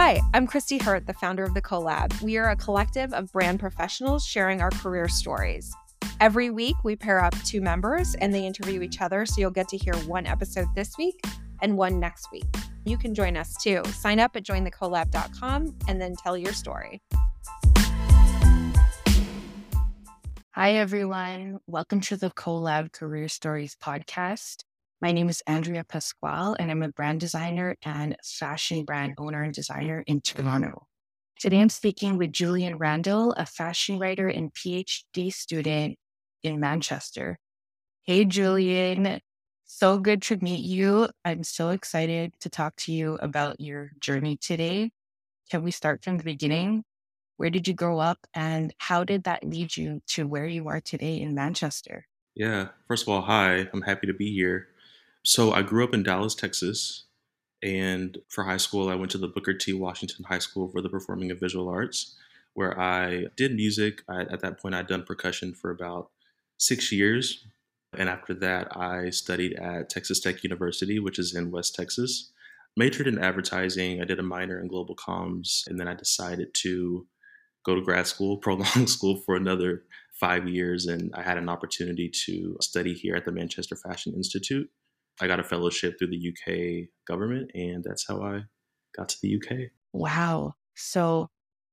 Hi, I'm Christy Hurt, the founder of the CoLab. We are a collective of brand professionals sharing our career stories. Every week, we pair up two members and they interview each other, so you'll get to hear one episode this week and one next week. You can join us too. Sign up at jointhecolab.com and then tell your story. Hi, everyone. Welcome to the CoLab Career Stories podcast. My name is Andrea Pascual, and I'm a brand designer and fashion brand owner and designer in Toronto. Today, I'm speaking with Julian Randall, a fashion writer and PhD student in Manchester. Hey, Julian. So good to meet you. I'm so excited to talk to you about your journey today. Can we start from the beginning? Where did you grow up and how did that lead you to where you are today in Manchester? Yeah, first of all, hi, I'm happy to be here. So, I grew up in Dallas, Texas, and for high school, I went to the Booker T. Washington High School for the Performing and Visual Arts, where I did music. I, at that point, I'd done percussion for about six years. And after that, I studied at Texas Tech University, which is in West Texas. Majored in advertising. I did a minor in global comms, and then I decided to go to grad school, prolong school for another five years. And I had an opportunity to study here at the Manchester Fashion Institute. I got a fellowship through the UK government, and that's how I got to the UK. Wow. So,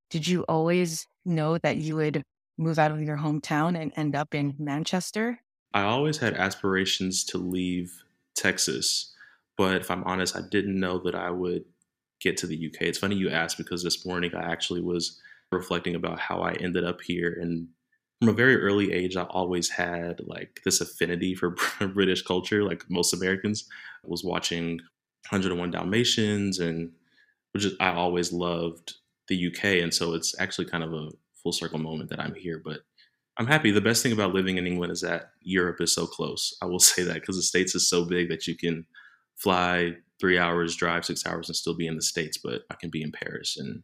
did you always know that you would move out of your hometown and end up in Manchester? I always had aspirations to leave Texas, but if I'm honest, I didn't know that I would get to the UK. It's funny you asked because this morning I actually was reflecting about how I ended up here. And from a very early age, I always had like this affinity for British culture, like most Americans. I was watching 101 Dalmatians, and which is, I always loved the UK. And so it's actually kind of a full circle moment that I'm here. But I'm happy. The best thing about living in England is that Europe is so close. I will say that because the States is so big that you can fly three hours, drive six hours, and still be in the States. But I can be in Paris in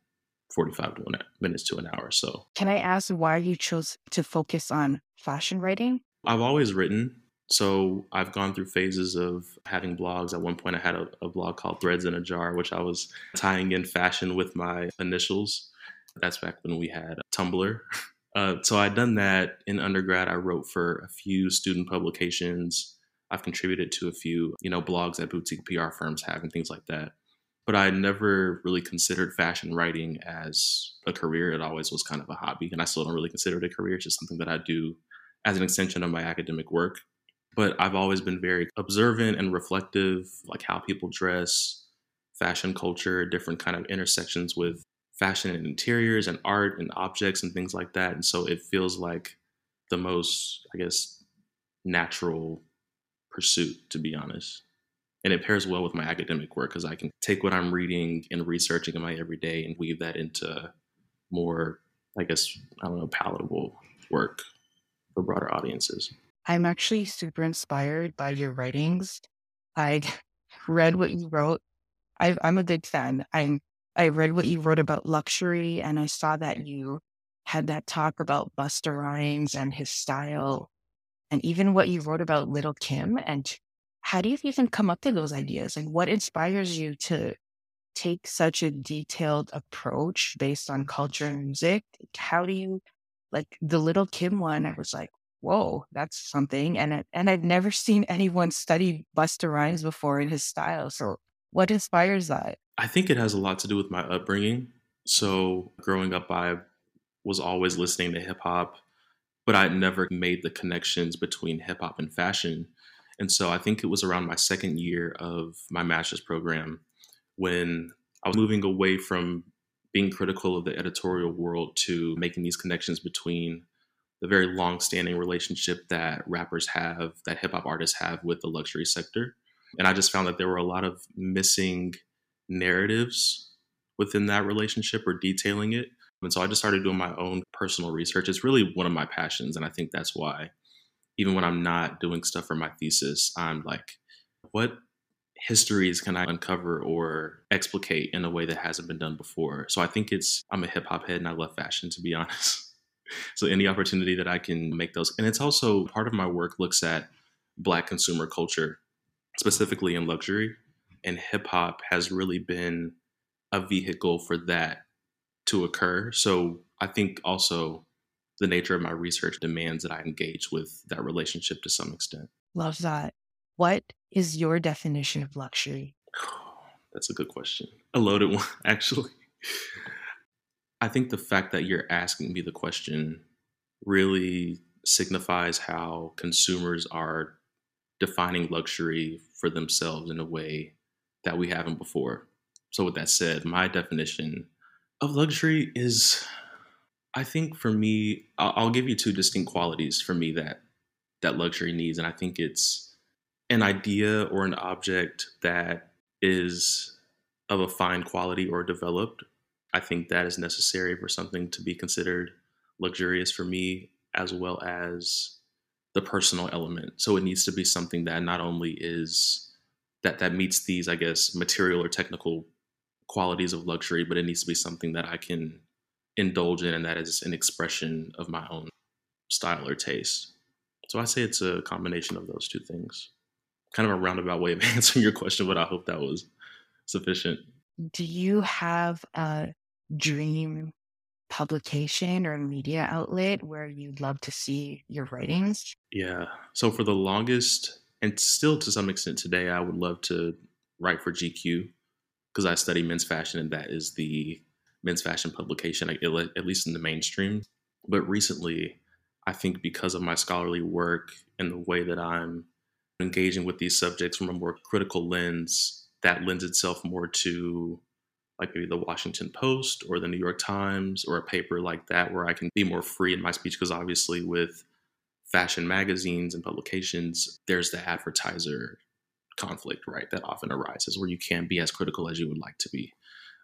45 to an, minutes to an hour. So, can I ask why you chose to focus on fashion writing? I've always written. So, I've gone through phases of having blogs. At one point, I had a, a blog called Threads in a Jar, which I was tying in fashion with my initials. That's back when we had Tumblr. Uh, so, I'd done that in undergrad. I wrote for a few student publications. I've contributed to a few, you know, blogs that boutique PR firms have and things like that but I never really considered fashion writing as a career. It always was kind of a hobby, and I still don't really consider it a career. It's just something that I do as an extension of my academic work. But I've always been very observant and reflective, like how people dress, fashion culture, different kind of intersections with fashion and interiors and art and objects and things like that. And so it feels like the most, I guess, natural pursuit, to be honest and it pairs well with my academic work because I can take what I'm reading and researching in my everyday and weave that into more, I guess, I don't know, palatable work for broader audiences. I'm actually super inspired by your writings. I read what you wrote. i am a big fan. I I read what you wrote about luxury, and I saw that you had that talk about Busta Rhymes and his style, and even what you wrote about Lil' Kim and how do you even come up to those ideas? Like, what inspires you to take such a detailed approach based on culture and music? How do you, like, the Lil' Kim one? I was like, whoa, that's something. And I, and I've never seen anyone study Busta Rhymes before in his style. So, what inspires that? I think it has a lot to do with my upbringing. So, growing up, I was always listening to hip hop, but I never made the connections between hip hop and fashion and so I think it was around my second year of my master's program when I was moving away from being critical of the editorial world to making these connections between the very long standing relationship that rappers have, that hip hop artists have with the luxury sector. And I just found that there were a lot of missing narratives within that relationship or detailing it. And so I just started doing my own personal research. It's really one of my passions. And I think that's why even when I'm not doing stuff for my thesis, I'm like, what histories can I uncover or explicate in a way that hasn't been done before? So I think it's, I'm a hip hop head and I love fashion, to be honest. so any opportunity that I can make those, and it's also part of my work looks at Black consumer culture, specifically in luxury. And hip hop has really been a vehicle for that to occur. So I think also the nature of my research demands that I engage with that relationship to some extent. Love that. What is your definition of luxury? That's a good question. A loaded one, actually. I think the fact that you're asking me the question really signifies how consumers are defining luxury for themselves in a way that we haven't before. So, with that said, my definition of luxury is, I think for me, I'll, I'll give you two distinct qualities for me that that luxury needs, and I think it's an idea or an object that is of a fine quality or developed. I think that is necessary for something to be considered luxurious for me, as well as the personal element. So it needs to be something that not only is that that meets these, I guess, material or technical qualities of luxury, but it needs to be something that I can indulge in and that is an expression of my own style or taste. So I say it's a combination of those two things. Kind of a roundabout way of answering your question, but I hope that was sufficient. Do you have a dream publication or media outlet where you'd love to see your writings? Yeah. So for the longest, and still to some extent today, I would love to write for GQ because I study men's fashion and that is the men's fashion publication, at least in the mainstream. But recently, I think because of my scholarly work and the way that I'm engaging with these subjects from a more critical lens, that lends itself more to like maybe the Washington Post or the New York Times or a paper like that where I can be more free in my speech because obviously with fashion magazines and publications, there's the advertiser conflict, right, that often arises where you can't be as critical as you would like to be.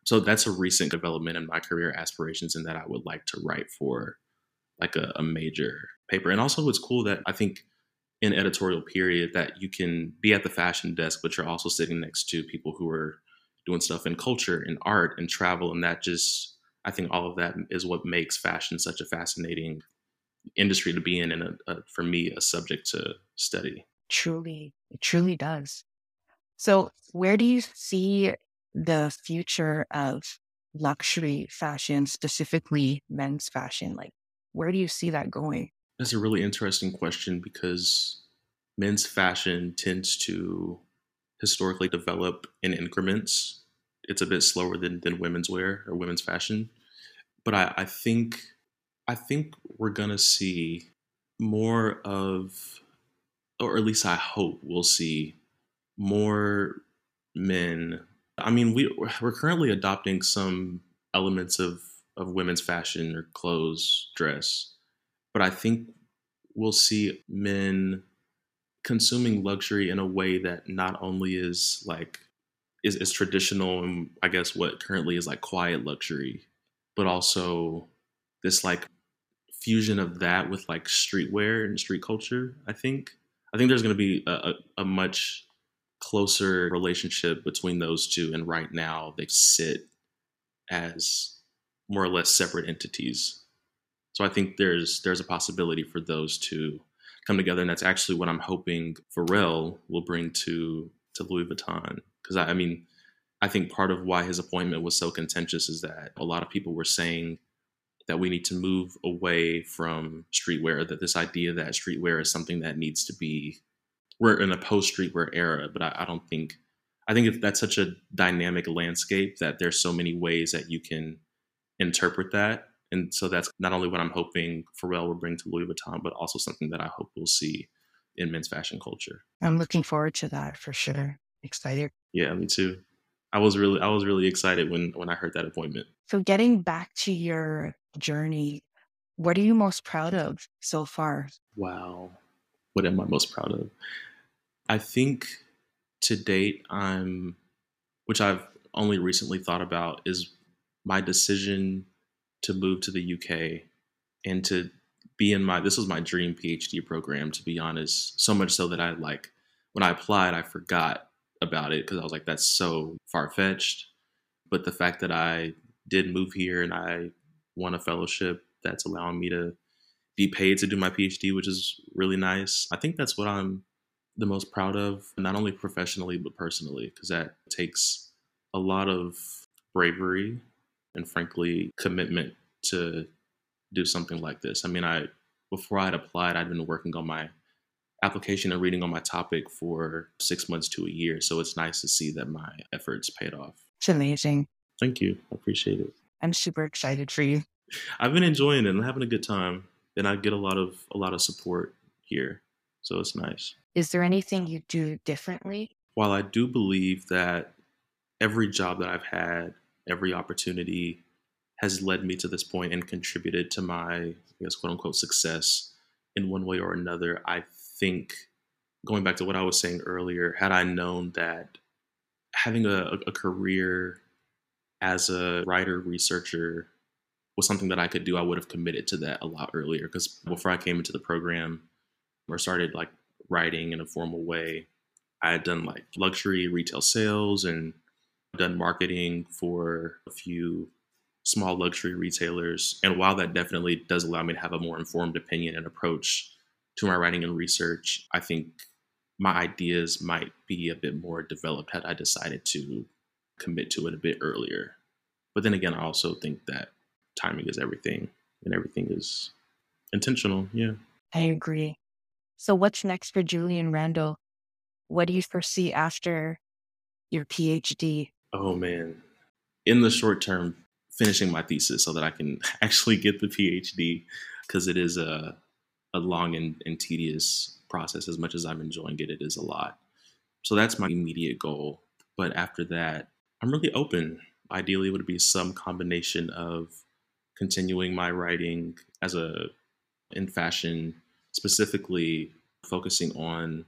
So that's a recent development in my career aspirations, and that I would like to write for like a, a major paper. And also, it's cool that I think in editorial period that you can be at the fashion desk, but you're also sitting next to people who are doing stuff in culture and art and travel, and that just I think all of that is what makes fashion such a fascinating industry to be in, and a, a, for me, a subject to study. Truly, it truly does. So, where do you see the future of luxury fashion, specifically men's fashion? Like, where do you see that going? That's a really interesting question because men's fashion tends to historically develop in increments. It's a bit slower than, than women's wear or women's fashion. But I, I think I think we're gonna see more of or at least I hope we'll see more men. I mean, we we're currently adopting some elements of of women's fashion or clothes, dress, but I think we'll see men consuming luxury in a way that not only is like is, is traditional and I guess what currently is like quiet luxury, but also this like fusion of that with like streetwear and street culture. I think I think there's going to be a, a, a much closer relationship between those two, and right now they sit as more or less separate entities. So I think there's there's a possibility for those to come together, and that's actually what I'm hoping Pharrell will bring to to Louis Vuitton. Because I, I mean, I think part of why his appointment was so contentious is that a lot of people were saying that we need to move away from streetwear, that this idea that streetwear is something that needs to be, we're in a post streetwear era, but I, I don't think, I think if that's such a dynamic landscape that there's so many ways that you can interpret that. And so that's not only what I'm hoping Pharrell will bring to Louis Vuitton, but also something that I hope we'll see in men's fashion culture. I'm looking forward to that for sure. Excited. Yeah, me too. I was really I was really excited when when I heard that appointment. So getting back to your journey, what are you most proud of so far? Wow. What am I most proud of? I think to date, I'm, which I've only recently thought about, is my decision to move to the UK and to be in my, this was my dream PhD program, to be honest. So much so that I like, when I applied, I forgot about it because I was like, that's so far fetched. But the fact that I did move here and I won a fellowship that's allowing me to be paid to do my PhD, which is really nice. I think that's what I'm the most proud of, not only professionally, but personally, because that takes a lot of bravery and frankly commitment to do something like this. I mean, I before I had applied, I'd been working on my application and reading on my topic for six months to a year. So it's nice to see that my efforts paid off. It's amazing. Thank you. I appreciate it. I'm super excited for you. I've been enjoying it and having a good time. And I get a lot of a lot of support here. So it's nice. Is there anything you do differently? While I do believe that every job that I've had, every opportunity has led me to this point and contributed to my, I guess, quote unquote, success in one way or another. I think, going back to what I was saying earlier, had I known that having a, a career as a writer, researcher was something that I could do, I would have committed to that a lot earlier. Because before I came into the program or started like writing in a formal way, I had done like luxury retail sales and done marketing for a few small luxury retailers. And while that definitely does allow me to have a more informed opinion and approach to my writing and research, I think my ideas might be a bit more developed had I decided to commit to it a bit earlier. But then again, I also think that timing is everything and everything is intentional. Yeah. I agree. So, what's next for Julian Randall? What do you foresee after your PhD? Oh, man. In the short term, finishing my thesis so that I can actually get the PhD because it is a, a long and, and tedious process. As much as I'm enjoying it, it is a lot. So that's my immediate goal. But after that, I'm really open. Ideally, it would be some combination of continuing my writing as a in fashion, specifically focusing on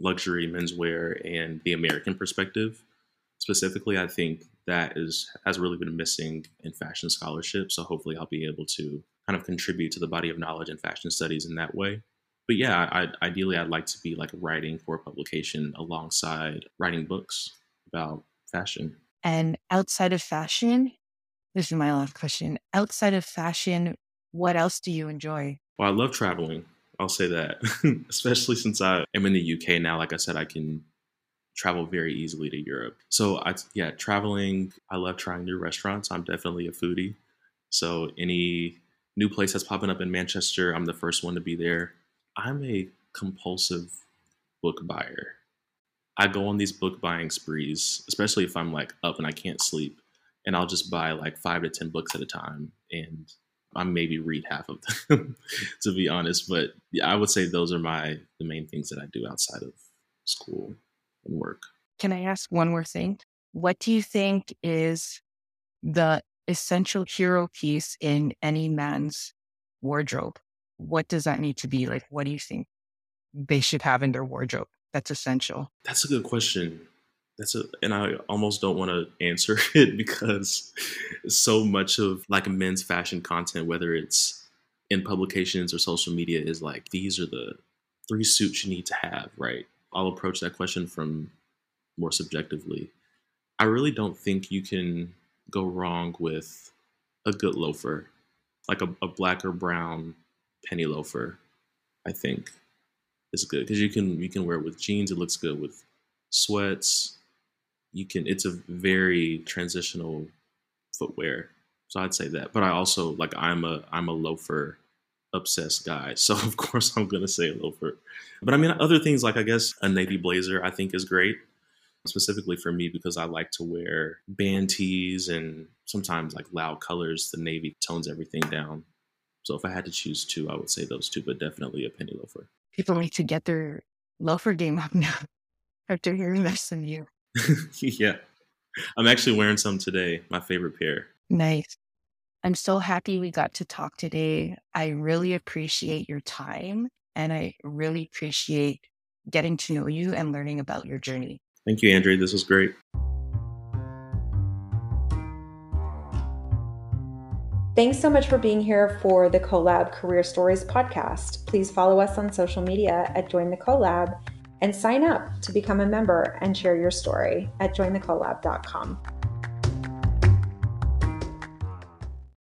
luxury menswear and the American perspective. Specifically, I think that is has really been missing in fashion scholarship. So hopefully, I'll be able to kind of contribute to the body of knowledge in fashion studies in that way. But yeah, I, ideally, I'd like to be like writing for publication alongside writing books about fashion. And outside of fashion, this is my last question. Outside of fashion, what else do you enjoy? Well, I love traveling. I'll say that, especially since I am in the UK now. Like I said, I can travel very easily to Europe. So I yeah, traveling, I love trying new restaurants. I'm definitely a foodie. So any new place that's popping up in Manchester, I'm the first one to be there. I'm a compulsive book buyer. I go on these book buying sprees, especially if I'm like up and I can't sleep, and I'll just buy like 5 to 10 books at a time and I maybe read half of them to be honest, but yeah, I would say those are my the main things that I do outside of school and work. Can I ask one more thing? What do you think is the essential hero piece in any man's wardrobe? What does that need to be? Like, what do you think they should have in their wardrobe that's essential? That's a good question. That's a, and I almost don't want to answer it because so much of like men's fashion content, whether it's in publications or social media, is like these are the three suits you need to have, right? I'll approach that question from more subjectively. I really don't think you can go wrong with a good loafer, like a, a black or brown penny loafer. I think is good because you can you can wear it with jeans. It looks good with sweats. You can. It's a very transitional footwear. So I'd say that. But I also like I'm a I'm a loafer obsessed guy. So of course I'm gonna say loafer. But I mean other things like I guess a navy blazer I think is great. Specifically for me because I like to wear band tees and sometimes like loud colors. The navy tones everything down. So if I had to choose two, I would say those two, but definitely a penny loafer. People need to get their loafer game up now after hearing this from you. yeah. I'm actually wearing some today, my favorite pair. Nice. I'm so happy we got to talk today. I really appreciate your time and I really appreciate getting to know you and learning about your journey. Thank you, Andre. This was great. Thanks so much for being here for the CoLab Career Stories podcast. Please follow us on social media at Join the CoLab and sign up to become a member and share your story at jointhecolab.com.